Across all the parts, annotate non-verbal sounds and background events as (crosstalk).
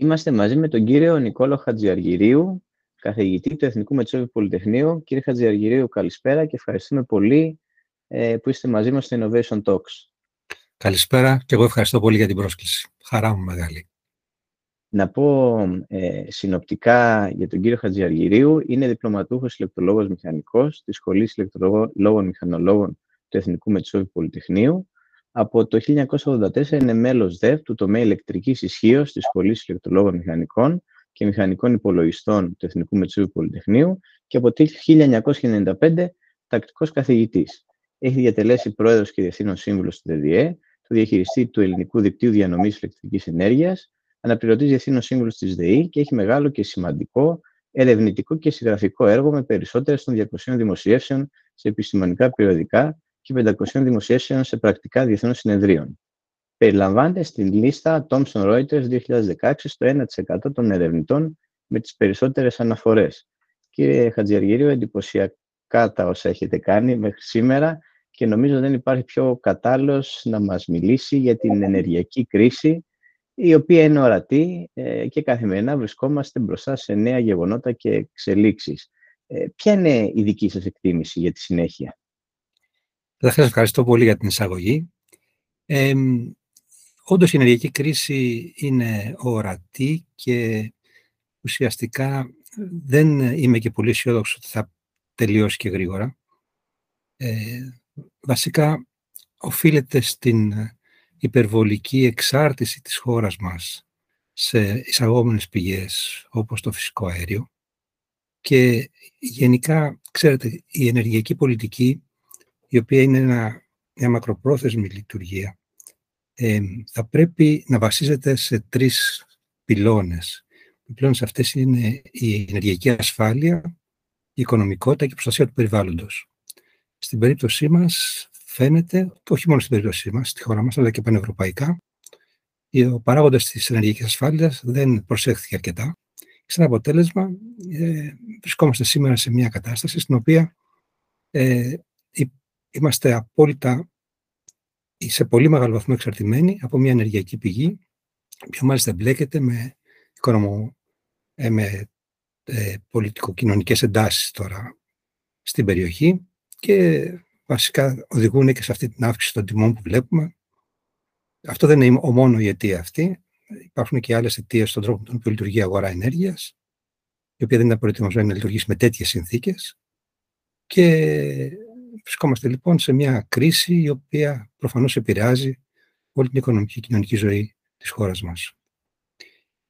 Είμαστε μαζί με τον κύριο Νικόλο Χατζιαργυρίου, καθηγητή του Εθνικού Μετσόβιου Πολυτεχνείου. Κύριε Χατζιαργυρίου, καλησπέρα και ευχαριστούμε πολύ ε, που είστε μαζί μας στο Innovation Talks. Καλησπέρα και εγώ ευχαριστώ πολύ για την πρόσκληση. Χαρά μου μεγάλη. Να πω ε, συνοπτικά για τον κύριο Χατζιαργυρίου. Είναι διπλωματούχος ηλεκτρολόγος μηχανικός της Σχολής Ηλεκτρολόγων Μηχανολόγων του Εθνικού Μετσόβιου Πολυτεχνείου από το 1984 είναι μέλος ΔΕΒ του τομέα ηλεκτρικής ισχύω της Σχολής Ηλεκτρολόγων Μηχανικών και Μηχανικών Υπολογιστών του Εθνικού Μετσίου Πολυτεχνείου και από το 1995 τακτικός καθηγητής. Έχει διατελέσει πρόεδρος και διευθύνων σύμβουλος του ΔΔΕ, του διαχειριστή του Ελληνικού Δικτύου Διανομής Ηλεκτρικής Ενέργειας, αναπληρωτής διευθύνων σύμβουλος της ΔΕΗ και έχει μεγάλο και σημαντικό ερευνητικό και συγγραφικό έργο με περισσότερες των 200 δημοσιεύσεων σε επιστημονικά περιοδικά και 500 δημοσιεύσεων σε πρακτικά διεθνών συνεδρίων. Περιλαμβάνεται στην λίστα Thomson Reuters 2016 στο 1% των ερευνητών με τις περισσότερες αναφορές. Κύριε Χατζιαργύριο, εντυπωσιακά τα όσα έχετε κάνει μέχρι σήμερα και νομίζω δεν υπάρχει πιο κατάλληλος να μας μιλήσει για την ενεργειακή κρίση η οποία είναι ορατή ε, και καθημερινά βρισκόμαστε μπροστά σε νέα γεγονότα και εξελίξεις. Ε, ποια είναι η δική σας εκτίμηση για τη συνέχεια; Καταρχάς, ευχαριστώ πολύ για την εισαγωγή. Ε, όντως, η ενεργειακή κρίση είναι ορατή και ουσιαστικά δεν είμαι και πολύ αισιόδοξος ότι θα τελειώσει και γρήγορα. Ε, βασικά, οφείλεται στην υπερβολική εξάρτηση της χώρας μας σε εισαγόμενες πηγές όπως το φυσικό αέριο και γενικά, ξέρετε, η ενεργειακή πολιτική η οποία είναι ένα, μια μακροπρόθεσμη λειτουργία, ε, θα πρέπει να βασίζεται σε τρεις πυλώνες. Οι πυλώνες αυτές είναι η ενεργειακή ασφάλεια, η οικονομικότητα και η προστασία του περιβάλλοντος. Στην περίπτωσή μας φαίνεται, όχι μόνο στην περίπτωσή μας, στη χώρα μας, αλλά και πανευρωπαϊκά, ο παράγοντας της ενεργειακής ασφάλειας δεν προσέχθηκε αρκετά. Σαν αποτέλεσμα, ε, βρισκόμαστε σήμερα σε μια κατάσταση στην οποία ε, είμαστε απόλυτα σε πολύ μεγάλο βαθμό εξαρτημένοι από μια ενεργειακή πηγή, που μάλιστα εμπλέκεται με, οικονομο, ε, με ε, πολιτικο-κοινωνικές εντάσεις τώρα στην περιοχή και βασικά οδηγούν και σε αυτή την αύξηση των τιμών που βλέπουμε. Αυτό δεν είναι ο μόνο η αιτία αυτή. Υπάρχουν και άλλες αιτίες στον τρόπο με τον οποίο λειτουργεί η αγορά ενέργειας, η οποία δεν είναι προετοιμασμένη να λειτουργήσει με τέτοιες συνθήκες. Και Βρισκόμαστε λοιπόν σε μια κρίση η οποία προφανώς επηρεάζει όλη την οικονομική και κοινωνική ζωή της χώρας μας.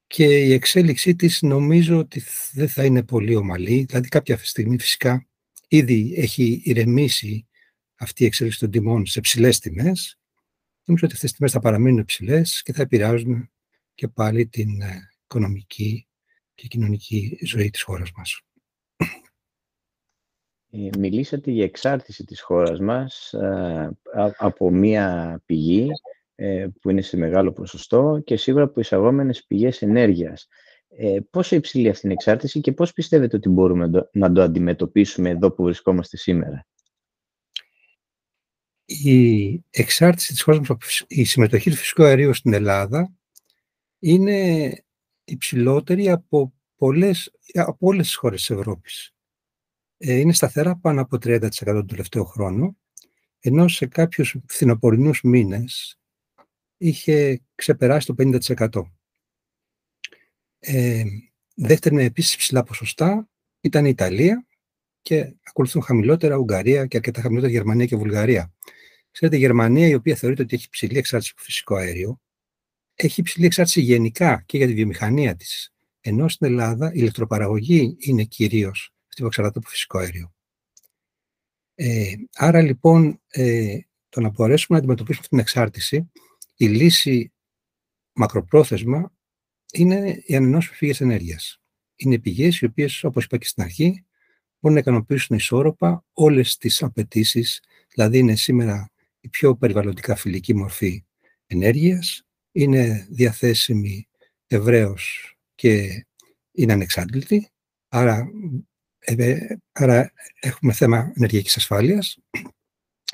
Και η εξέλιξή της νομίζω ότι δεν θα είναι πολύ ομαλή, δηλαδή κάποια στιγμή φυσικά ήδη έχει ηρεμήσει αυτή η εξέλιξη των τιμών σε ψηλές τιμές. Νομίζω ότι αυτές οι τιμές θα παραμείνουν ψηλές και θα επηρεάζουν και πάλι την ε, οικονομική και κοινωνική ζωή της χώρας μας. Ε, μιλήσατε για εξάρτηση της χώρας μας ε, από μία πηγή ε, που είναι σε μεγάλο ποσοστό και σίγουρα από εισαγόμενες πηγές ενέργειας. Πόσο υψηλή αυτή είναι η εξάρτηση και πώς πιστεύετε ότι μπορούμε να το αντιμετωπίσουμε εδώ που βρισκόμαστε σήμερα; Η εξάρτηση της χώρας μας, η συμμετοχή του φυσικού αερίου στην Ελλάδα είναι υψηλότερη από, πολλές, από όλες τις χώρες της Ευρώπης. Ε, είναι σταθερά πάνω από 30% τον τελευταίο χρόνο, ενώ σε κάποιους φθινοπορεινούς μήνες είχε ξεπεράσει το 50%. Ε, δεύτερη με επίσης ψηλά ποσοστά ήταν η Ιταλία και ακολουθούν χαμηλότερα Ουγγαρία και αρκετά χαμηλότερα Γερμανία και Βουλγαρία. Ξέρετε, η Γερμανία, η οποία θεωρείται ότι έχει ψηλή εξάρτηση από φυσικό αέριο, έχει ψηλή εξάρτηση γενικά και για τη βιομηχανία της. Ενώ στην Ελλάδα η ηλεκτροπαραγωγή είναι κυρίως αυτή που εξαρτάται από φυσικό αέριο. Ε, άρα λοιπόν, ε, το να μπορέσουμε να αντιμετωπίσουμε αυτή την εξάρτηση, η λύση μακροπρόθεσμα είναι οι ανενώσιμες πηγές ενέργειας. Είναι πηγές οι οποίες, όπως είπα και στην αρχή, μπορούν να ικανοποιήσουν ισόρροπα όλες τις απαιτήσεις, δηλαδή είναι σήμερα η πιο περιβαλλοντικά φιλική μορφή ενέργειας, είναι διαθέσιμη ευρέως και είναι ανεξάντλητη, άρα ε, άρα έχουμε θέμα ενεργειακής ασφάλειας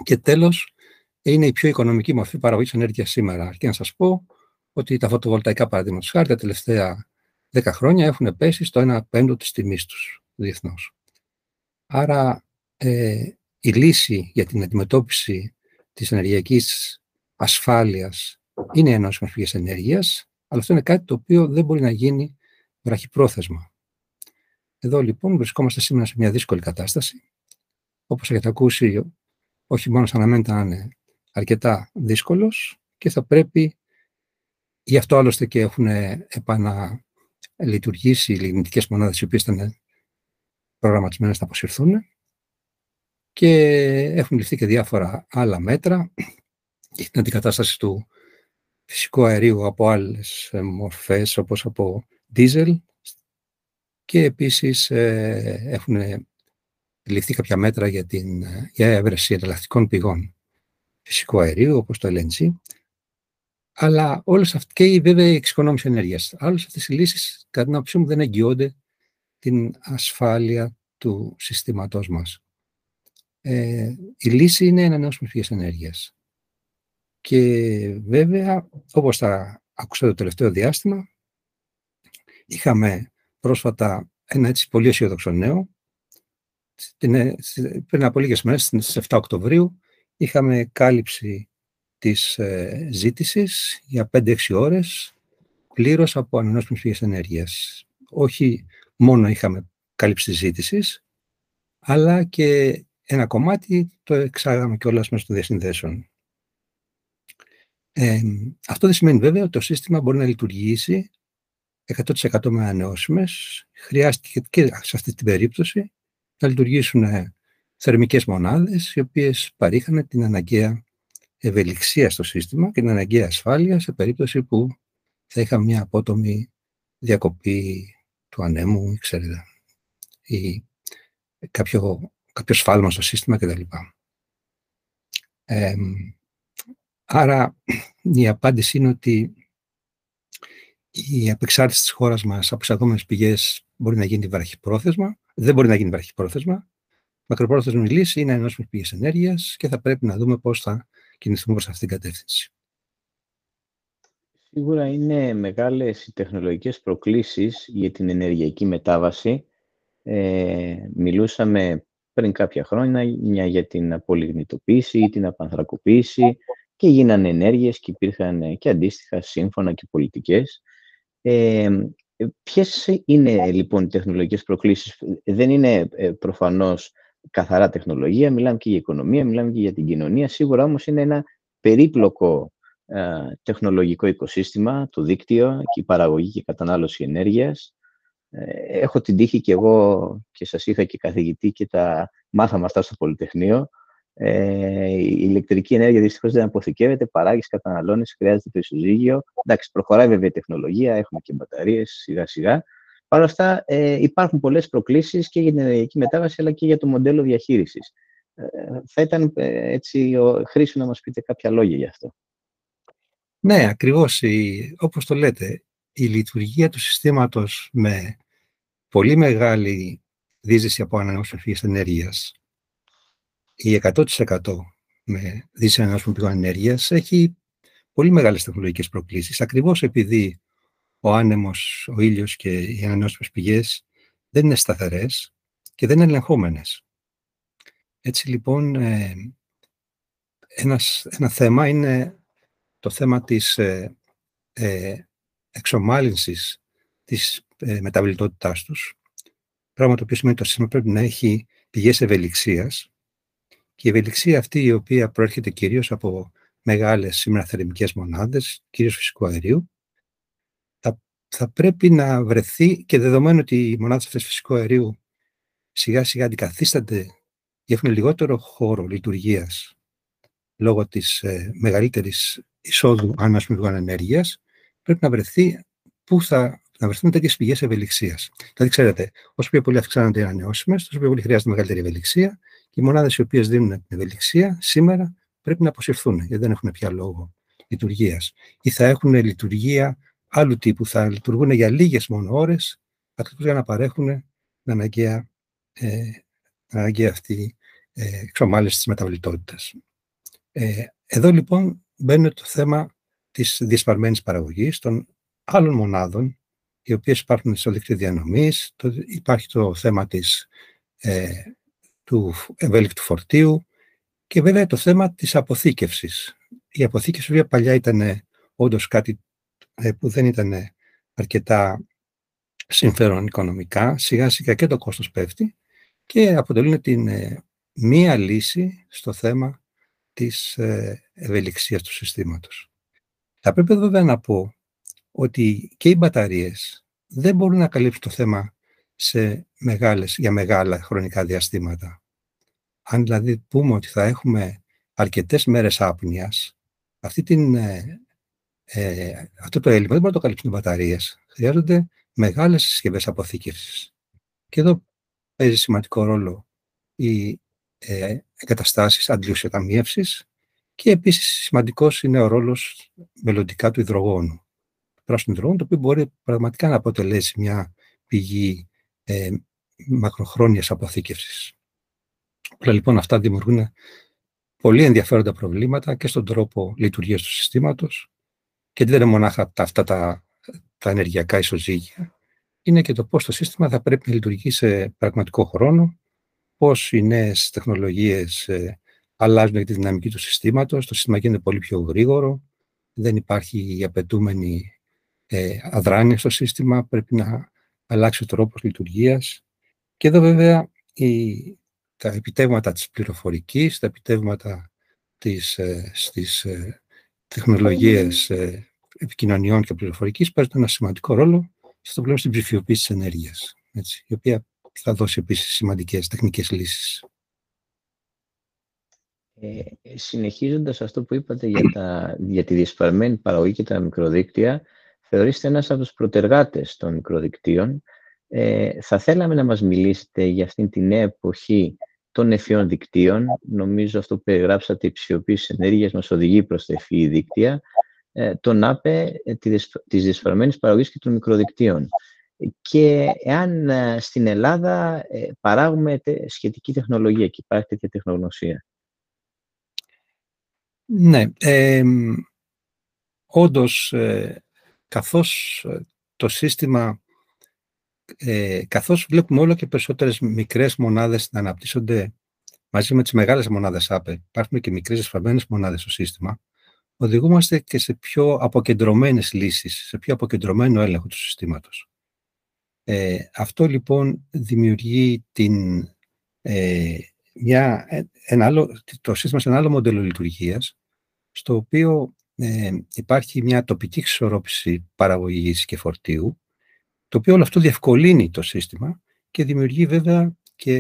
και τέλος είναι η πιο οικονομική μορφή παραγωγής ενέργειας σήμερα. Και να σας πω ότι τα φωτοβολταϊκά παραδείγματος χάρη τα τελευταία 10 χρόνια έχουν πέσει στο 1 πέμπτο της τιμής τους διεθνώς. Άρα ε, η λύση για την αντιμετώπιση της ενεργειακής ασφάλειας είναι ενώσιμες πηγές ενέργειας, αλλά αυτό είναι κάτι το οποίο δεν μπορεί να γίνει βραχυπρόθεσμα. Εδώ λοιπόν βρισκόμαστε σήμερα σε μια δύσκολη κατάσταση. Όπως έχετε ακούσει, όχι μόνο σαν αναμένεται να είναι αρκετά δύσκολος και θα πρέπει, γι' αυτό άλλωστε και έχουν επαναλειτουργήσει οι λιγνητικές μονάδες οι οποίες ήταν προγραμματισμένες να αποσυρθούν και έχουν ληφθεί και διάφορα άλλα μέτρα για την αντικατάσταση του φυσικού αερίου από άλλες μορφές όπως από δίζελ και επίσης ε, έχουν ληφθεί κάποια μέτρα για, την, για έβρεση εναλλακτικών πηγών φυσικού αερίου όπως το LNG αλλά όλες αυτές και βέβαια η εξοικονόμηση ενέργειας. Όλες αυτές οι λύσεις κατά την άποψή μου δεν εγγυώνται την ασφάλεια του συστήματός μας. Ε, η λύση είναι ανανεώσιμες πηγές ενέργειας. Και βέβαια, όπως θα ακούσατε το τελευταίο διάστημα, είχαμε πρόσφατα ένα έτσι πολύ αισιόδοξο νέο. Πριν από λίγες μέρες, στις 7 Οκτωβρίου, είχαμε κάλυψη της ε, ζήτησης για 5-6 ώρες πλήρως από ανανεώσιμες πηγές ενέργειας. Όχι μόνο είχαμε κάλυψη της ζήτησης, αλλά και ένα κομμάτι το εξάγαμε κιόλας μέσα των διασυνδέσεων. Ε, αυτό δεν σημαίνει βέβαια ότι το σύστημα μπορεί να λειτουργήσει 100% με ανανεώσιμες. Χρειάστηκε και σε αυτή την περίπτωση να λειτουργήσουν ε, θερμικές μονάδες οι οποίες παρήχαν την αναγκαία ευελιξία στο σύστημα και την αναγκαία ασφάλεια σε περίπτωση που θα είχαμε μια απότομη διακοπή του ανέμου ή, ξέρετε, ή κάποιο, κάποιο σφάλμα στο σύστημα κτλ. Ε, άρα η απάντηση είναι ότι η απεξάρτηση της χώρας μας από εισαγόμενες πηγές μπορεί να γίνει βραχυπρόθεσμα, δεν μπορεί να γίνει βραχυπρόθεσμα. Μακροπρόθεσμη λύση είναι ενώσιμες πηγές ενέργειας και θα πρέπει να δούμε πώς θα κινηθούμε προς αυτήν την κατεύθυνση. Σίγουρα είναι μεγάλες οι τεχνολογικές προκλήσεις για την ενεργειακή μετάβαση. Ε, μιλούσαμε πριν κάποια χρόνια για την απολιγνητοποίηση ή την απανθρακοποίηση και γίνανε ενέργειες και υπήρχαν και αντίστοιχα σύμφωνα και πολιτικές. Ε, ποιες είναι λοιπόν οι τεχνολογικές προκλήσεις; Δεν είναι ε, προφανώς καθαρά τεχνολογία, μιλάμε και για οικονομία, μιλάμε και για την κοινωνία. Σίγουρα όμως είναι ένα περίπλοκο ε, τεχνολογικό οικοσύστημα, το δίκτυο και η παραγωγή και η κατανάλωση ενέργειας. Ε, έχω την τύχη και εγώ και σας είχα και καθηγητή και τα μάθαμε αυτά στο Πολυτεχνείο. Ε, η ηλεκτρική ενέργεια δυστυχώς δεν αποθηκεύεται, παράγεις, καταναλώνεις, χρειάζεται το ισοζύγιο. Εντάξει, προχωράει βέβαια η τεχνολογία, έχουμε και μπαταρίες σιγά σιγά. Παρ' όλα αυτά, ε, υπάρχουν πολλές προκλήσεις και για την ενεργειακή μετάβαση, αλλά και για το μοντέλο διαχείρισης. Ε, θα ήταν ε, έτσι χρήσιμο να μας πείτε κάποια λόγια γι' αυτό. Ναι, ακριβώς. Όπως το λέτε, η λειτουργία του συστήματος με πολύ μεγάλη δίζηση από ανανεώσιμες πηγές ενέργειας η 100% με δίζηση ανανεώσιμων πηγών ενέργειας έχει πολύ μεγάλες τεχνολογικές προκλήσεις. Ακριβώς επειδή ο άνεμος, ο ήλιος και οι ανανεώσιμες πηγές δεν είναι σταθερές και δεν είναι ελεγχόμενες. Έτσι λοιπόν, ε, ένας, ένα θέμα είναι το θέμα της ε, ε, εξομάλυνσης της ε, μεταβλητότητάς τους, πράγμα το οποίο σημαίνει ότι το σύστημα πρέπει να έχει πηγές ευελιξίας και η ευελιξία αυτή η οποία προέρχεται κυρίως από μεγάλες σήμερα θερμικές μονάδες, κυρίως φυσικού αερίου, θα πρέπει να βρεθεί και δεδομένου ότι οι μονάδες αυτές φυσικού αερίου σιγά σιγά αντικαθίστανται και έχουν λιγότερο χώρο λειτουργίας λόγω της ε, μεγαλύτερης εισόδου ανασμητικών ενέργειας, πρέπει να βρεθεί πού θα να βρεθούν τέτοιες πηγές ευελιξίας. Δηλαδή, ξέρετε, όσο πιο πολύ αυξάνονται οι ανανεώσιμες, τόσο πιο πολύ χρειάζεται μεγαλύτερη ευελιξία και οι μονάδες οι οποίες δίνουν την ευελιξία σήμερα πρέπει να αποσυρθούν, γιατί δεν έχουν πια λόγο λειτουργίας. Ή θα έχουν λειτουργία άλλου τύπου θα λειτουργούν για λίγες μόνο ώρες, ακριβώς για να παρέχουν την αναγκαία, ε, αναγκαία αυτή ε, εξομάλυνση της μεταβλητότητας. Ε, εδώ λοιπόν μπαίνει το θέμα της διασπαρμένης παραγωγής των άλλων μονάδων οι οποίες υπάρχουν στο δίκτυο διανομής. Το, υπάρχει το θέμα της, ε, του ευέλικτου φορτίου και βέβαια το θέμα της αποθήκευσης. Η αποθήκευση βέβαια παλιά ήταν όντως κάτι ε, που δεν ήταν αρκετά συμφέρον οικονομικά. Σιγά σιγά και το κόστος πέφτει και αποτελούν την ε, μία λύση στο θέμα της ε, ευελιξίας του συστήματος. Θα πρέπει βέβαια να πω ότι και οι μπαταρίες δεν μπορούν να καλύψουν το θέμα σε μεγάλες, για μεγάλα χρονικά διαστήματα. Αν δηλαδή πούμε ότι θα έχουμε αρκετές μέρες άπνοιας, αυτή την, ε, ε αυτό το έλλειμμα δεν μπορεί να το καλύψουν οι μπαταρίες. Χρειάζονται μεγάλες συσκευές αποθήκευσης. Και εδώ παίζει σημαντικό ρόλο οι ε, εγκαταστάσεις αντιουσιοταμίευσης και επίσης σημαντικός είναι ο ρόλος μελλοντικά του υδρογόνου. Του πράσινου υδρογόνου, το οποίο μπορεί πραγματικά να αποτελέσει μια πηγή ε, μακροχρόνιας αποθήκευσης. Όλα λοιπόν αυτά δημιουργούν πολύ ενδιαφέροντα προβλήματα και στον τρόπο λειτουργίας του συστήματος και δεν είναι μονάχα αυτά τα, τα ενεργειακά ισοζύγια, είναι και το πώς το σύστημα θα πρέπει να λειτουργεί σε πραγματικό χρόνο, πώς οι νέες τεχνολογίες ε, αλλάζουν τη δυναμική του συστήματος, το σύστημα γίνεται πολύ πιο γρήγορο, δεν υπάρχει η απαιτούμενη ε, αδράνεια στο σύστημα, πρέπει να αλλάξει ο τρόπος λειτουργίας. Και εδώ βέβαια η, τα επιτεύγματα της πληροφορικής, τα επιτεύγματα της, ε, στις ε, τεχνολογίες ε, επικοινωνιών και πληροφορικής παίζουν ένα σημαντικό ρόλο στο πλέον στην ψηφιοποίηση της ενέργειας, έτσι, η οποία θα δώσει επίσης σημαντικές τεχνικές λύσεις. Ε, συνεχίζοντας αυτό που είπατε για, τα, για τη διασπαρμένη παραγωγή και τα μικροδίκτυα, θεωρείστε ένας από τους προτεργάτες των μικροδικτύων. Ε, θα θέλαμε να μας μιλήσετε για αυτήν τη νέα εποχή των ευφυών δικτύων. Νομίζω αυτό που περιγράψατε, η ψηφιοποίηση ενέργειας μας οδηγεί προς τα ευφυή δίκτυα. Ε, τον ΑΠΕ ε, της διασπαρμένης παραγωγής και των μικροδικτύων. Και εάν ε, στην Ελλάδα ε, παράγουμε σχετική τεχνολογία και υπάρχει τέτοια τεχνογνωσία. Ναι, ε, όντως ε, καθώς ε, το σύστημα, ε, καθώς βλέπουμε όλο και περισσότερες μικρές μονάδες να αναπτύσσονται μαζί με τις μεγάλες μονάδες ΑΠΕ, υπάρχουν και μικρές εσφαλμένες μονάδες στο σύστημα, οδηγούμαστε και σε πιο αποκεντρωμένες λύσεις, σε πιο αποκεντρωμένο έλεγχο του συστήματος. Ε, αυτό λοιπόν δημιουργεί την, ε, μια, ένα άλλο, το σύστημα σε ένα άλλο μοντέλο λειτουργίας, στο οποίο ε, υπάρχει μια τοπική εξορρόπηση παραγωγής και φορτίου, το οποίο όλο αυτό διευκολύνει το σύστημα και δημιουργεί βέβαια και,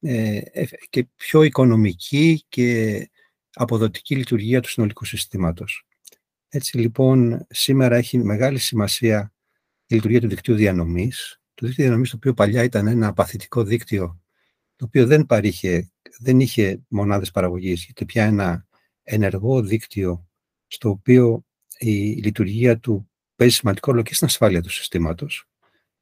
ε, και πιο οικονομική και αποδοτική λειτουργία του συνολικού συστήματος. Έτσι λοιπόν σήμερα έχει μεγάλη σημασία η λειτουργία του δικτύου διανομής. Το δίκτυο διανομής το οποίο παλιά ήταν ένα παθητικό δίκτυο το οποίο δεν παρήχε, δεν είχε μονάδες παραγωγής, γιατί πια ένα ενεργό δίκτυο στο οποίο η λειτουργία του παίζει σημαντικό ρόλο και στην ασφάλεια του συστήματος.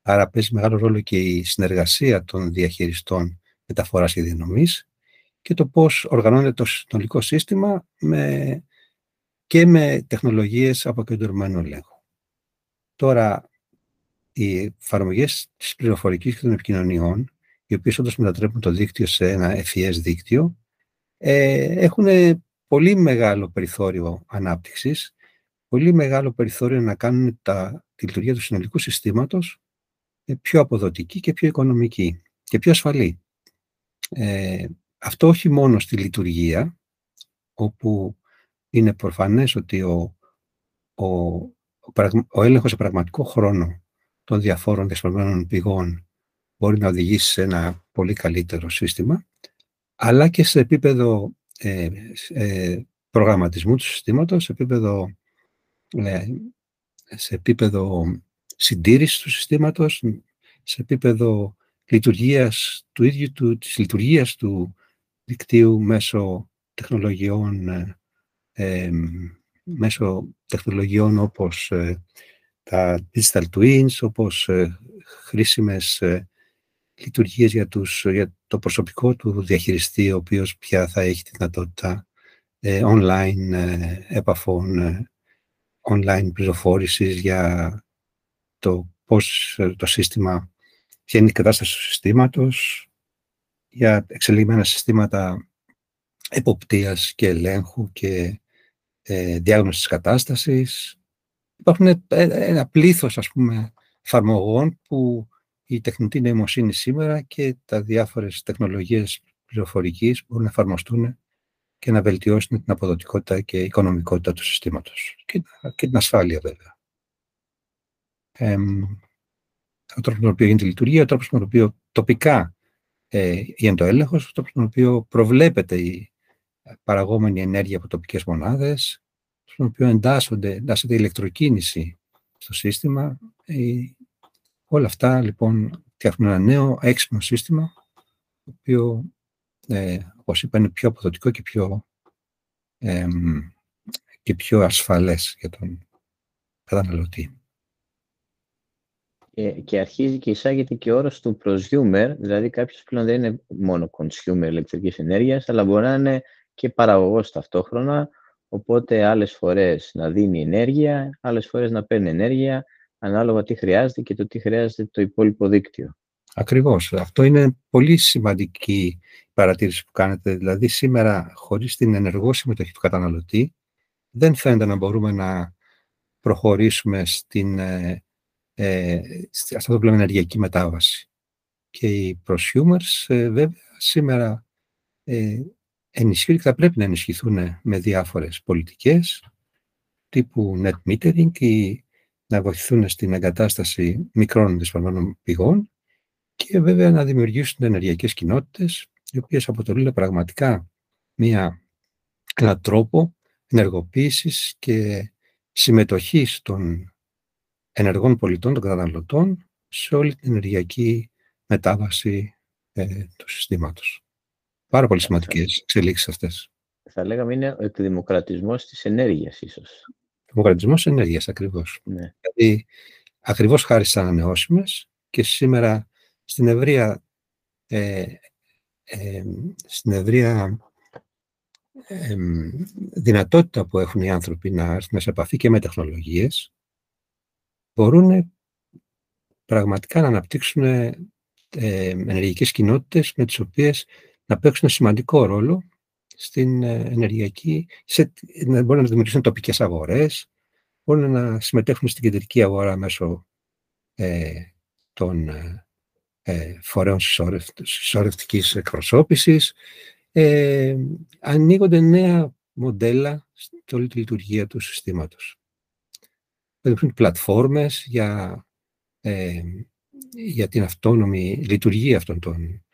Άρα παίζει μεγάλο ρόλο και η συνεργασία των διαχειριστών μεταφοράς και διανομής και το πώς οργανώνεται το συνολικό σύστημα με, και με τεχνολογίες αποκεντρωμένου ελέγχου. Τώρα, οι εφαρμογές της πληροφορικής και των επικοινωνιών, οι οποίες όντως μετατρέπουν το δίκτυο σε ένα FES δίκτυο, ε, έχουν πολύ μεγάλο περιθώριο ανάπτυξης, πολύ μεγάλο περιθώριο να κάνουν τα, τη λειτουργία του συνολικού συστήματος ε, πιο αποδοτική και πιο οικονομική και πιο ασφαλή. Ε, αυτό όχι μόνο στη λειτουργία, όπου είναι προφανές ότι ο, ο, ο, έλεγχος σε πραγματικό χρόνο των διαφόρων διασπαρμένων πηγών μπορεί να οδηγήσει σε ένα πολύ καλύτερο σύστημα, αλλά και σε επίπεδο ε, ε, προγραμματισμού του συστήματος, σε επίπεδο, ε, σε επίπεδο συντήρησης του συστήματος, σε επίπεδο λειτουργίας του ίδιου του, της λειτουργίας του δικτύου μέσω τεχνολογιών, ε, μέσω τεχνολογιών όπως τα digital twins, όπως χρήσιμες λειτουργίες για, τους, για το προσωπικό του διαχειριστή, ο οποίος πια θα έχει τη δυνατότητα ε, online ε, επαφών ε, online πληροφόρησης για το πώς το σύστημα, ποια είναι η κατάσταση του συστήματος, για εξελιγμένα συστήματα εποπτείας και ελέγχου και ε, διάγνωσης της κατάστασης. Υπάρχουν ε, ένα πλήθος, ας πούμε, εφαρμογών που η τεχνητή νοημοσύνη σήμερα και τα διάφορες τεχνολογίες πληροφορικής μπορούν να εφαρμοστούν και να βελτιώσουν την αποδοτικότητα και η οικονομικότητα του συστήματος και, και την ασφάλεια βέβαια. Ε, ο τρόπος με τον οποίο γίνεται η λειτουργία, ο τρόπος με τον οποίο τοπικά ε, γίνεται ο έλεγχος, ο τρόπος με τον οποίο προβλέπεται η παραγόμενη ενέργεια από τοπικές μονάδες, ο τον οποίο εντάσσονται, εντάσσεται η ηλεκτροκίνηση στο σύστημα. Ε, όλα αυτά λοιπόν φτιάχνουν ένα νέο έξυπνο σύστημα, το οποίο, ε, όπως είπα, είναι πιο αποδοτικό και πιο, ε, και πιο ασφαλές για τον καταναλωτή. Και, και αρχίζει και εισάγεται και ο όρος του prosumer, δηλαδή κάποιος πλέον δεν είναι μόνο consumer ηλεκτρικής ενέργειας, αλλά μπορεί να είναι και παραγωγός ταυτόχρονα, οπότε άλλες φορές να δίνει ενέργεια, άλλες φορές να παίρνει ενέργεια, ανάλογα τι χρειάζεται και το τι χρειάζεται το υπόλοιπο δίκτυο. Ακριβώς. Αυτό είναι πολύ σημαντική παρατήρηση που κάνετε. Δηλαδή σήμερα χωρίς την ενεργό συμμετοχή του καταναλωτή δεν φαίνεται να μπορούμε να προχωρήσουμε στην, ε, ε αυτό το πλέον ενεργειακή μετάβαση. Και οι prosumers ε, βέβαια σήμερα ε, ενισχύουν και θα πρέπει να ενισχυθούν με διάφορες πολιτικές τύπου net metering ή να βοηθούν στην εγκατάσταση μικρών δυσφαλμένων πηγών και βέβαια να δημιουργήσουν ενεργειακές κοινότητες οι οποίες αποτελούν πραγματικά μια, ένα τρόπο ενεργοποίησης και συμμετοχής των ενεργών πολιτών, των καταναλωτών σε όλη την ενεργειακή μετάβαση ε, του συστήματος. Πάρα πολύ σημαντικές εξελίξεις αυτές. Θα λέγαμε είναι ο εκδημοκρατισμός της ενέργειας, ίσως. Δημοκρατισμός ενέργειας, ακριβώς. Ναι. Δηλαδή, ακριβώς χάρη στις ανανεώσιμες και σήμερα στην ευρεία, ε, ε, στην ευρεία ε, δυνατότητα που έχουν οι άνθρωποι να έρθουν σε επαφή και με τεχνολογίες, μπορούν πραγματικά να αναπτύξουν ε, ενεργειακές κοινότητες με τις οποίες να παίξουν σημαντικό ρόλο στην ε, ενεργειακή, σε, να μπορούν να δημιουργήσουν τοπικές αγορές, μπορούν να συμμετέχουν στην κεντρική αγορά μέσω ε, των ε, ε φορέων συσσωρευτικής εκπροσώπησης. Ε, ανοίγονται νέα μοντέλα στην όλη τη λειτουργία του συστήματος. Υπάρχουν πλατφόρμες για, ε, για την αυτόνομη λειτουργία αυτών των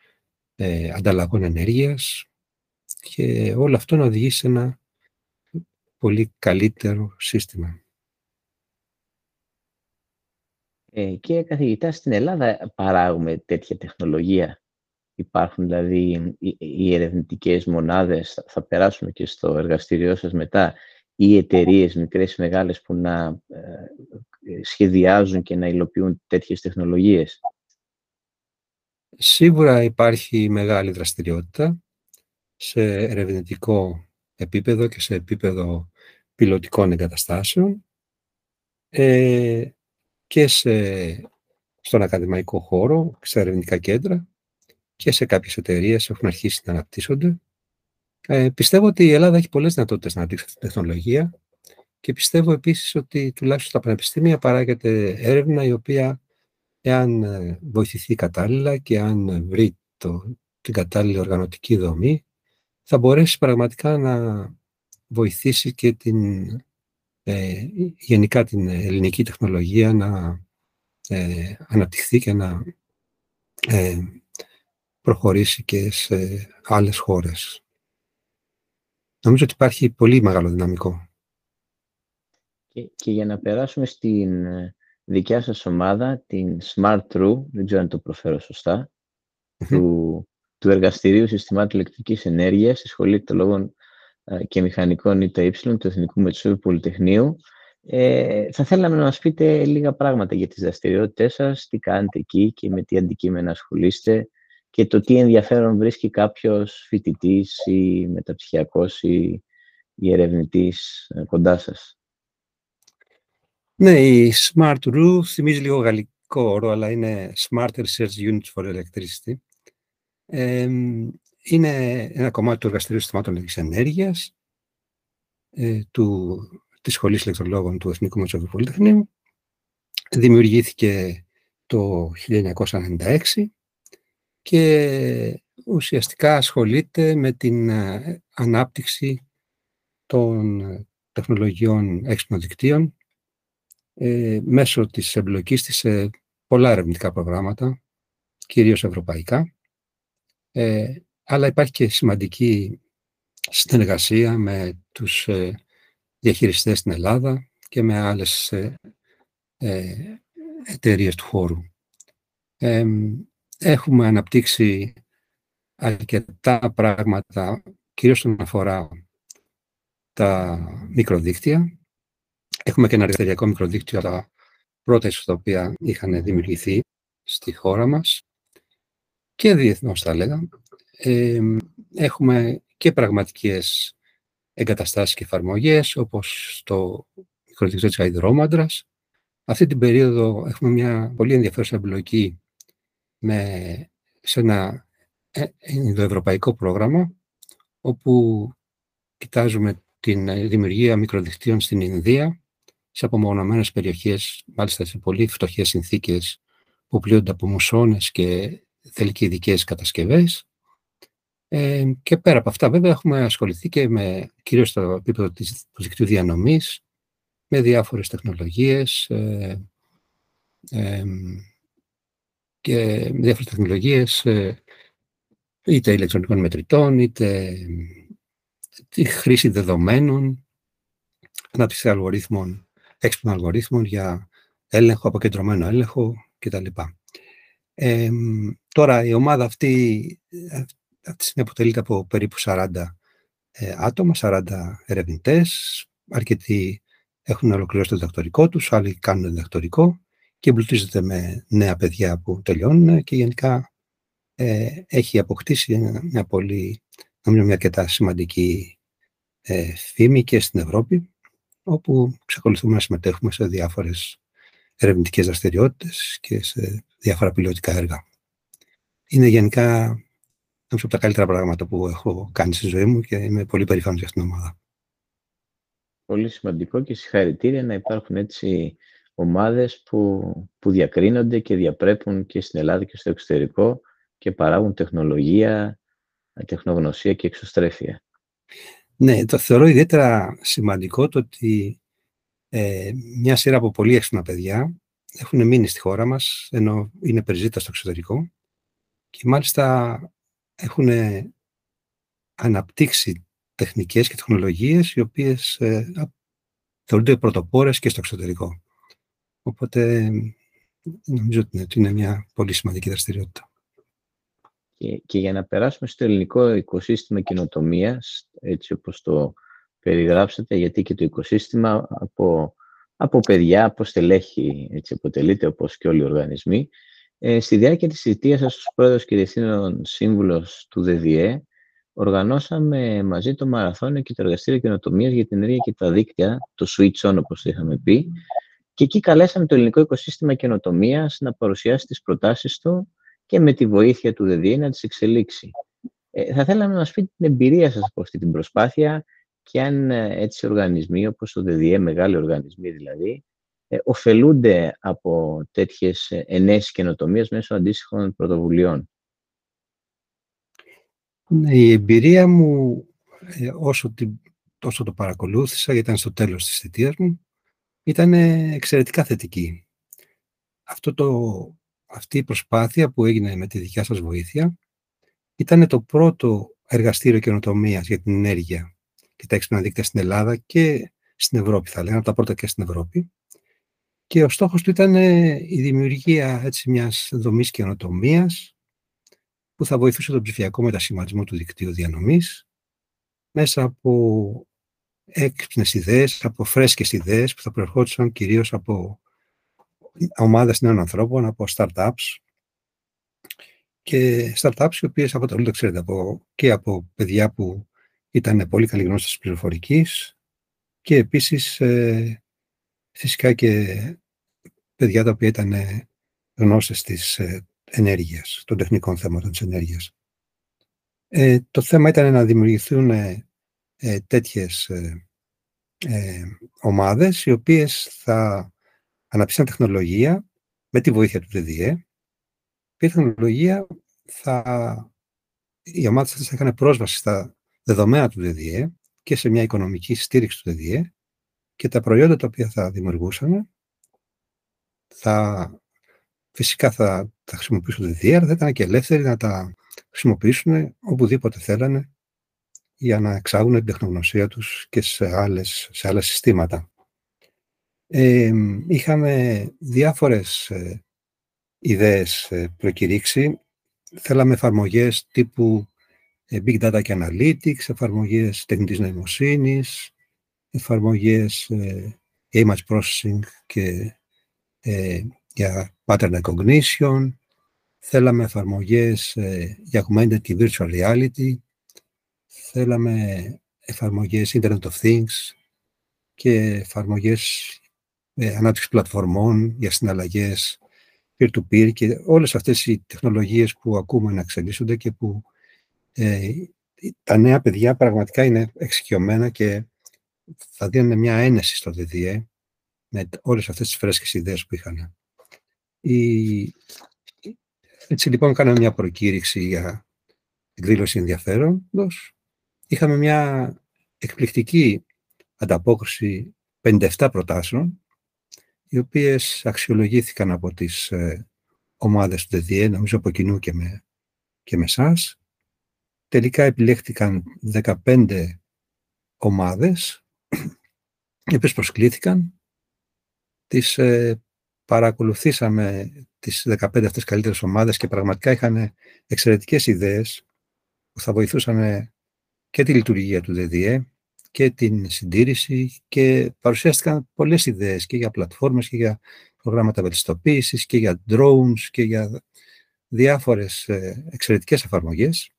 ε, ανταλλαγών ενέργειας και όλο αυτό να οδηγεί σε ένα πολύ καλύτερο σύστημα. Ε, και καθηγητά, στην Ελλάδα παράγουμε τέτοια τεχνολογία. Υπάρχουν δηλαδή οι ερευνητικές μονάδες, θα περάσουμε και στο εργαστήριό σας μετά, ή εταιρείες μικρές ή μεγάλες που να ε, σχεδιάζουν και να υλοποιούν τέτοιες τεχνολογίες. Σίγουρα υπάρχει μεγάλη δραστηριότητα σε ερευνητικό επίπεδο και σε επίπεδο πιλωτικών εγκαταστάσεων ε, και σε, στον ακαδημαϊκό χώρο, σε ερευνητικά κέντρα και σε κάποιες εταιρείες έχουν αρχίσει να αναπτύσσονται. Ε, πιστεύω ότι η Ελλάδα έχει πολλές δυνατότητες να αναπτύξει αυτή τη τεχνολογία και πιστεύω επίσης ότι τουλάχιστον στα πανεπιστήμια παράγεται έρευνα η οποία εάν ε, βοηθηθεί κατάλληλα και αν βρει το, την κατάλληλη οργανωτική δομή, θα μπορέσει πραγματικά να βοηθήσει και την, ε, γενικά την ελληνική τεχνολογία να ε, αναπτυχθεί και να ε, προχωρήσει και σε άλλες χώρες. Νομίζω ότι υπάρχει πολύ μεγάλο δυναμικό. Και, και για να περάσουμε στην δικιά σας ομάδα, την Smart True, δεν ξέρω αν το προφέρω του, του Εργαστηρίου Συστημάτων Ηλεκτρικής Ενέργειας στη Σχολή Τεχνολόγων ε, και Μηχανικών ΙΤΑ του Εθνικού Μετσούβου Πολυτεχνείου. Ε, θα θέλαμε να μας πείτε λίγα πράγματα για τις δραστηριότητε σας, τι κάνετε εκεί και με τι αντικείμενα ασχολείστε και το τι ενδιαφέρον βρίσκει κάποιος φοιτητής ή μεταψυχιακός ή, ή ερευνητής ε, κοντά σας. Ναι, η Smart RU θυμίζει λίγο γαλλικό όρο, αλλά είναι Smart Research Units for Electricity. Είναι ένα κομμάτι του Εργαστηρίου Συστημάτων Ηλεκτρικής Ενέργειας ε, του, της Σχολής Ηλεκτρολόγων του Εθνικού Μετσόβιου Πολυτεχνείου. Δημιουργήθηκε το 1996 και ουσιαστικά ασχολείται με την ε, ανάπτυξη των τεχνολογιών έξυπνων δικτύων ε, μέσω της εμπλοκής της σε πολλά ερευνητικά προγράμματα, κυρίως ευρωπαϊκά, ε, αλλά υπάρχει και σημαντική συνεργασία με τους ε, διαχειριστές στην Ελλάδα και με άλλες ε, ε εταιρείες του χώρου. έχουμε αναπτύξει αρκετά πράγματα, κυρίως όσον αφορά τα μικροδίκτυα. Έχουμε και ένα αριστεριακό μικροδίκτυο, τα πρώτα τα οποία είχαν δημιουργηθεί στη χώρα μας και διεθνώς θα έλεγα. έχουμε και πραγματικές εγκαταστάσεις και εφαρμογές, όπως το μικροδίκτυο της Αϊδρόμαντρας. Αυτή την περίοδο έχουμε μια πολύ ενδιαφέρουσα εμπλοκή με, σε ένα ενδοευρωπαϊκό πρόγραμμα, όπου κοιτάζουμε την ε, δημιουργία μικροδικτύων στην Ινδία, σε απομονωμένες περιοχές, μάλιστα σε πολύ φτωχές συνθήκες που πλήττονται από μουσώνες και θέλει και ειδικές κατασκευές. Ε, και πέρα από αυτά, βέβαια, έχουμε ασχοληθεί και με, κυρίως στο επίπεδο της, του δικτύου διανομής, με διάφορες τεχνολογίες ε, ε, και με διάφορες τεχνολογίες ε, είτε ηλεκτρονικών μετρητών, είτε τη χρήση δεδομένων, ανάπτυξη αλγορίθμων, έξυπνων αλγορίθμων για έλεγχο, αποκεντρωμένο έλεγχο κτλ. Ε, τώρα η ομάδα αυτή, αυτή τη αποτελείται από περίπου 40 ε, άτομα, 40 ερευνητές, αρκετοί έχουν ολοκληρώσει το διδακτορικό τους, άλλοι κάνουν διδακτορικό και εμπλουτίζεται με νέα παιδιά που τελειώνουν και γενικά ε, έχει αποκτήσει μια πολύ, νομίζω μια αρκετά σημαντική ε, φήμη και στην Ευρώπη, όπου ξεκολουθούμε να συμμετέχουμε σε διάφορες ερευνητικές δραστηριότητες και σε διάφορα πιλωτικά έργα. Είναι γενικά νομίζω από τα καλύτερα πράγματα που έχω κάνει στη ζωή μου και είμαι πολύ περήφανος για αυτήν την ομάδα. Πολύ σημαντικό και συγχαρητήρια να υπάρχουν έτσι ομάδες που, που διακρίνονται και διαπρέπουν και στην Ελλάδα και στο εξωτερικό και παράγουν τεχνολογία, τεχνογνωσία και εξωστρέφεια. Ναι, το θεωρώ ιδιαίτερα σημαντικό το ότι ε, μια σειρά από πολύ έξυπνα παιδιά έχουν μείνει στη χώρα μας, ενώ είναι περιζήτα στο εξωτερικό και μάλιστα έχουν αναπτύξει τεχνικές και τεχνολογίες οι οποίες ε, θεωρούνται πρωτοπόρες και στο εξωτερικό. Οπότε νομίζω ότι είναι μια πολύ σημαντική δραστηριότητα. Και, για να περάσουμε στο ελληνικό οικοσύστημα καινοτομίας, έτσι όπως το περιγράψατε, γιατί και το οικοσύστημα από, από παιδιά, από στελέχη έτσι αποτελείται, όπως και όλοι οι οργανισμοί. Ε, στη διάρκεια της θητείας σας ως πρόεδρος και διευθύνων σύμβουλος του ΔΔΕ, οργανώσαμε μαζί το Μαραθώνιο και το Εργαστήριο Καινοτομίας για την Ενέργεια και τα Δίκτυα, το Switch On, όπως το είχαμε πει, και εκεί καλέσαμε το ελληνικό οικοσύστημα καινοτομίας να παρουσιάσει τις προτάσεις του και με τη βοήθεια του ΔΔΕ να τις εξελίξει. Ε, θα θέλαμε να μας πείτε την εμπειρία σας από αυτή την προσπάθεια και αν ε, έτσι οργανισμοί όπως το ΔΔΕ, μεγάλοι οργανισμοί δηλαδή, ε, ωφελούνται από τέτοιες ε, ενέσεις καινοτομίες μέσω αντίστοιχων πρωτοβουλειών. Ναι, η εμπειρία μου, ε, όσο, την, όσο το παρακολούθησα, γιατί ήταν στο τέλος της θητείας μου, ήταν εξαιρετικά θετική. Αυτό το αυτή η προσπάθεια που έγινε με τη δικιά σας βοήθεια ήταν το πρώτο εργαστήριο καινοτομίας για την ενέργεια και τα έξυπνα δίκτυα στην Ελλάδα και στην Ευρώπη, θα λέγαμε, από τα πρώτα και στην Ευρώπη. Και ο στόχος του ήταν ε, η δημιουργία έτσι, μιας δομής καινοτομίας που θα βοηθούσε τον ψηφιακό μετασχηματισμό του δικτύου διανομής μέσα από έξυπνες ιδέες, από φρέσκες ιδέες που θα προερχόντουσαν κυρίως από ομάδες νέων ανθρώπων από startups και startups οι οποίες αποτελούνται, ξέρετε, από, και από παιδιά που ήταν πολύ καλή γνώση της πληροφορικής και επίσης ε, φυσικά και παιδιά τα οποία ήταν γνώστες της ε, ενέργειας, των τεχνικών θέματων της ενέργειας. Ε, το θέμα ήταν να δημιουργηθούν ε, ε τέτοιες ε, ε, ομάδες οι οποίες θα αναπτύσσαν τεχνολογία με τη βοήθεια του ΔΔΕ και η τεχνολογία θα... Οι ομάδες αυτές θα είχαν πρόσβαση στα δεδομένα του ΔΔΕ και σε μια οικονομική στήριξη του ΔΔΕ και τα προϊόντα τα οποία θα δημιουργούσαν θα φυσικά θα τα χρησιμοποιήσουν το ΔΔΕ, αλλά θα ήταν και ελεύθεροι να τα χρησιμοποιήσουν οπουδήποτε θέλανε για να εξάγουν την τεχνογνωσία τους και σε, άλλες, σε άλλα συστήματα. Ε, είχαμε διάφορες ε, ιδέες ε, προκηρύξει. Θέλαμε εφαρμογές τύπου ε, Big Data και Analytics, εφαρμογές τεχνητής νοημοσύνης, εφαρμογές ε, Image Processing και ε, για Pattern Recognition, θέλαμε εφαρμογές ε, για Augmented και Virtual Reality, θέλαμε εφαρμογές Internet of Things και εφαρμογές ε, ανάπτυξη πλατφορμών για συναλλαγές peer-to-peer και όλες αυτές οι τεχνολογίες που ακούμε να εξελίσσονται και που ε, τα νέα παιδιά πραγματικά είναι εξοικειωμένα και θα δίνουν μια ένεση στο ΔΔΕ με όλες αυτές τις φρέσκες ιδέες που είχαν. Η... Έτσι λοιπόν κάναμε μια προκήρυξη για εκδήλωση ενδιαφέροντος. Είχαμε μια εκπληκτική ανταπόκριση 57 προτάσεων, οι οποίες αξιολογήθηκαν από τις ε, ομάδες του ΔΔΕ, νομίζω από κοινού και με, και με εσάς. Τελικά επιλέχθηκαν 15 ομάδες, οι οποίες προσκλήθηκαν. Τις ε, παρακολουθήσαμε τις 15 αυτές καλύτερες ομάδες και πραγματικά είχαν εξαιρετικές ιδέες που θα βοηθούσαν και τη λειτουργία του ΔΔΕ και την συντήρηση και παρουσιάστηκαν πολλές ιδέες και για πλατφόρμες και για προγράμματα βελτιστοποίησης και για drones και για διάφορες ε, εξαιρετικές εφαρμογές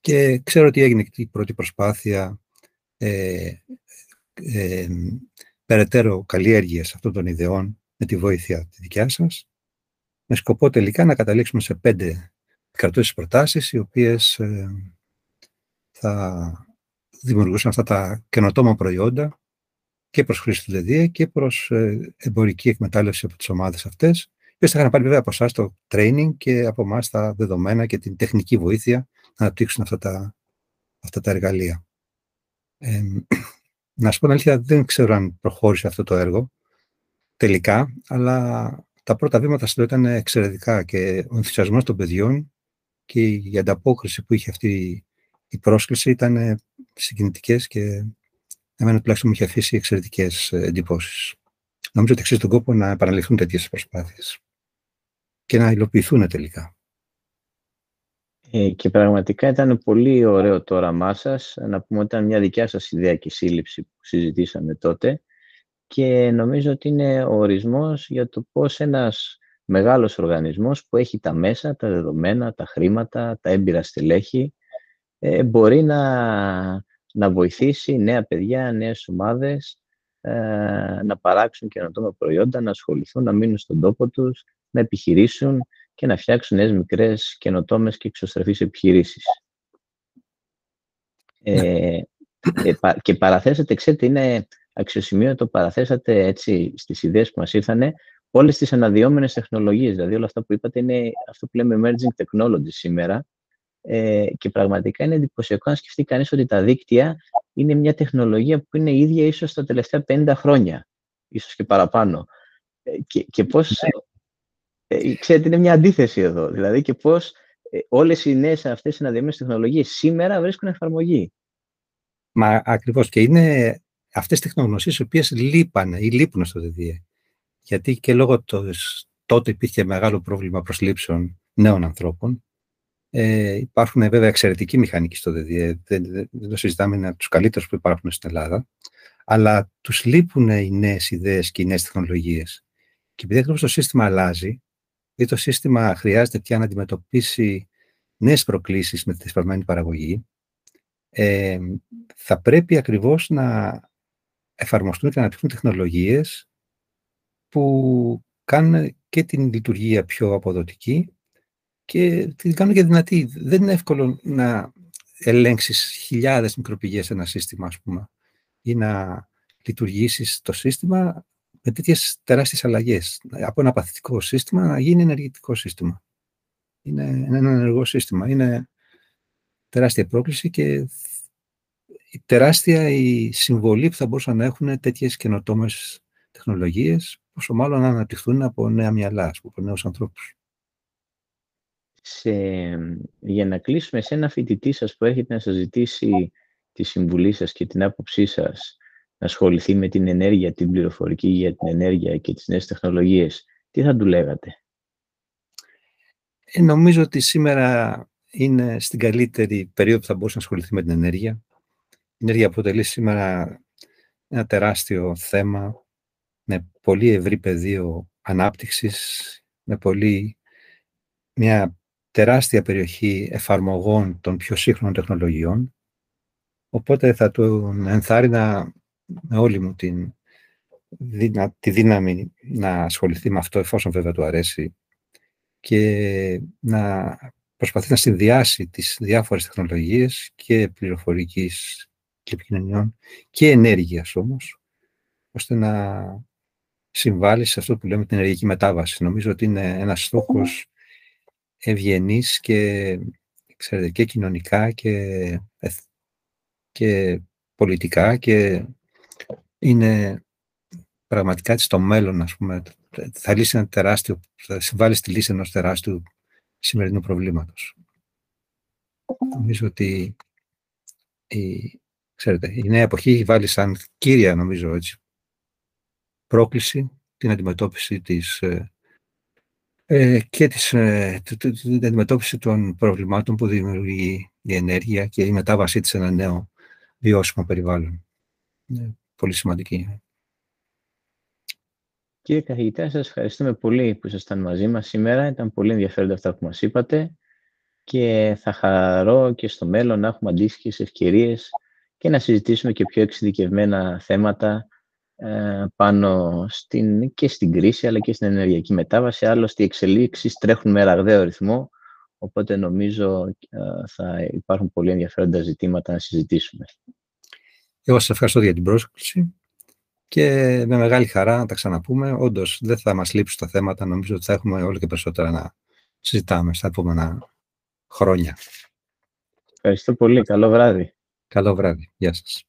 και ξέρω ότι έγινε η πρώτη προσπάθεια ε, ε, περαιτέρω καλλιέργειας αυτών των ιδεών με τη βοήθεια τη δικιά σας, με σκοπό τελικά να καταλήξουμε σε πέντε κρατώσεις προτάσεις, οι οποίες ε, θα δημιουργούσαν αυτά τα καινοτόμα προϊόντα και προς χρήση του ΔΔΕ και προς ε, εμπορική εκμετάλλευση από τις ομάδες αυτές, οι οποίες θα είχαν πάρει βέβαια από εσάς το training και από εμάς τα δεδομένα και την τεχνική βοήθεια να αναπτύξουν αυτά τα, αυτά τα εργαλεία. Ε, (clears throat) να σου πω την αλήθεια, δεν ξέρω αν προχώρησε αυτό το έργο τελικά, αλλά τα πρώτα βήματα στο ήταν εξαιρετικά και ο ενθουσιασμός των παιδιών και η ανταπόκριση που είχε αυτή η πρόσκληση ήταν συγκινητικές και εμένα τουλάχιστον μου είχε αφήσει εξαιρετικές εντυπώσεις. Νομίζω ότι αξίζει τον κόπο να επαναληφθούν τέτοιες προσπάθειες και να υλοποιηθούν τελικά. Ε, και πραγματικά ήταν πολύ ωραίο το όραμά σας. Να πούμε ότι ήταν μια δικιά σας ιδέα και σύλληψη που συζητήσαμε τότε και νομίζω ότι είναι ο ορισμός για το πώς ένας μεγάλος οργανισμός που έχει τα μέσα, τα δεδομένα, τα χρήματα, τα έμπειρα στελέχη ε, μπορεί να, να βοηθήσει νέα παιδιά, νέες ομάδες ε, να παράξουν καινοτόμα προϊόντα, να ασχοληθούν, να μείνουν στον τόπο τους, να επιχειρήσουν και να φτιάξουν νέες μικρές καινοτόμες και εξωστρεφείς επιχειρήσεις. Ε, ε και παραθέσατε, ξέρετε, είναι αξιοσημείωτο, παραθέσατε έτσι στις ιδέες που μας ήρθανε όλες τις αναδυόμενες τεχνολογίες. Δηλαδή όλα αυτά που είπατε είναι αυτό που λέμε emerging technology σήμερα ε, και πραγματικά είναι εντυπωσιακό να σκεφτεί κανείς ότι τα δίκτυα είναι μια τεχνολογία που είναι ίδια ίσως τα τελευταία 50 χρόνια, ίσως και παραπάνω. Ε, και, και πώς ε, ξέρετε, είναι μια αντίθεση εδώ. Δηλαδή και πώς ε, όλες οι νέες αυτές οι αναδυόμενες τεχνολογίες σήμερα βρίσκουν εφαρμογή. Μα ακριβώς και είναι αυτές οι τεχνογνωσίες οι οποίες λείπανε ή λείπουν στο ΔΔΕ. Γιατί και λόγω το, τότε υπήρχε μεγάλο πρόβλημα προσλήψεων νέων ανθρώπων. Ε, υπάρχουν βέβαια εξαιρετικοί μηχανικοί στο ΔΔΕ, δεν, δεν, δεν το συζητάμε, είναι από τους καλύτερους που υπάρχουν στην Ελλάδα, αλλά τους λείπουν οι νέες ιδέες και οι νέες τεχνολογίες. Και επειδή ακριβώς το σύστημα αλλάζει, ή το σύστημα χρειάζεται πια να αντιμετωπίσει νέες προκλήσεις με τη θεσπασμένη παραγωγή, ε, θα πρέπει ακριβώς να εφαρμοστούν και να αναπτυχθούν τεχνολογίες που κάνουν και την λειτουργία πιο αποδοτική και την κάνουν και δυνατή. Δεν είναι εύκολο να ελέγξεις χιλιάδες μικροπηγές σε ένα σύστημα, ας πούμε, ή να λειτουργήσεις το σύστημα με τέτοιες τεράστιες αλλαγές. Από ένα παθητικό σύστημα να γίνει ενεργητικό σύστημα. Είναι ένα ενεργό σύστημα. Είναι τεράστια πρόκληση και τεράστια η συμβολή που θα μπορούσαν να έχουν τέτοιες καινοτόμες τεχνολογίες, πόσο μάλλον να αναπτυχθούν από νέα μυαλά, από νέους ανθρώπους. Σε, για να κλείσουμε, σε ένα φοιτητή σας που έχετε να σας ζητήσει τη συμβουλή σας και την άποψή σας να ασχοληθεί με την ενέργεια, την πληροφορική για την ενέργεια και τις νέες τεχνολογίες, τι θα του λέγατε; Ε, νομίζω ότι σήμερα είναι στην καλύτερη περίοδο που θα μπορούσε να ασχοληθεί με την ενέργεια. Η ενέργεια αποτελεί σήμερα ένα τεράστιο θέμα με πολύ ευρύ πεδίο ανάπτυξης, με πολύ μια τεράστια περιοχή εφαρμογών των πιο σύγχρονων τεχνολογιών. Οπότε θα του ενθάρρυνα με όλη μου την, τη δύναμη να ασχοληθεί με αυτό, εφόσον βέβαια του αρέσει, και να προσπαθεί να συνδυάσει τις διάφορες τεχνολογίες και πληροφορικής και επικοινωνιών και ενέργειας όμως, ώστε να συμβάλλει σε αυτό που λέμε την ενεργειακή μετάβαση. Νομίζω ότι είναι ένας στόχος ευγενής και, ξέρετε, και κοινωνικά και, και πολιτικά και είναι πραγματικά έτσι το μέλλον, ας πούμε, θα λύσει ένα τεράστιο, θα συμβάλλει στη λύση ενός τεράστιου σημερινού προβλήματος. Νομίζω ότι η, ξέρετε, η νέα εποχή έχει βάλει σαν κύρια, νομίζω, έτσι, πρόκληση την αντιμετώπιση της ε, ε και της, ε, την αντιμετώπιση των προβλημάτων που δημιουργεί η ενέργεια και η μετάβασή της σε ένα νέο βιώσιμο περιβάλλον. Είναι πολύ σημαντική. Κύριε καθηγητά, σας ευχαριστούμε πολύ που ήσασταν μαζί μας σήμερα. Ήταν πολύ ενδιαφέροντα αυτά που μας είπατε και θα χαρώ και στο μέλλον να έχουμε αντίστοιχες ευκαιρίες και να συζητήσουμε και πιο εξειδικευμένα θέματα ε, πάνω στην, και στην κρίση αλλά και στην ενεργειακή μετάβαση. Άλλωστε, οι εξελίξεις τρέχουν με ραγδαίο ρυθμό, οπότε νομίζω ε, θα υπάρχουν πολύ ενδιαφέροντα ζητήματα να συζητήσουμε. Εγώ σας ευχαριστώ για την πρόσκληση και με μεγάλη χαρά να τα ξαναπούμε. Όντως δεν θα μας λείψουν τα θέματα. Νομίζω ότι θα έχουμε όλο και περισσότερα να συζητάμε στα επόμενα χρόνια. Ευχαριστώ πολύ. Καλό βράδυ. Καλό βράδυ. Γεια σας.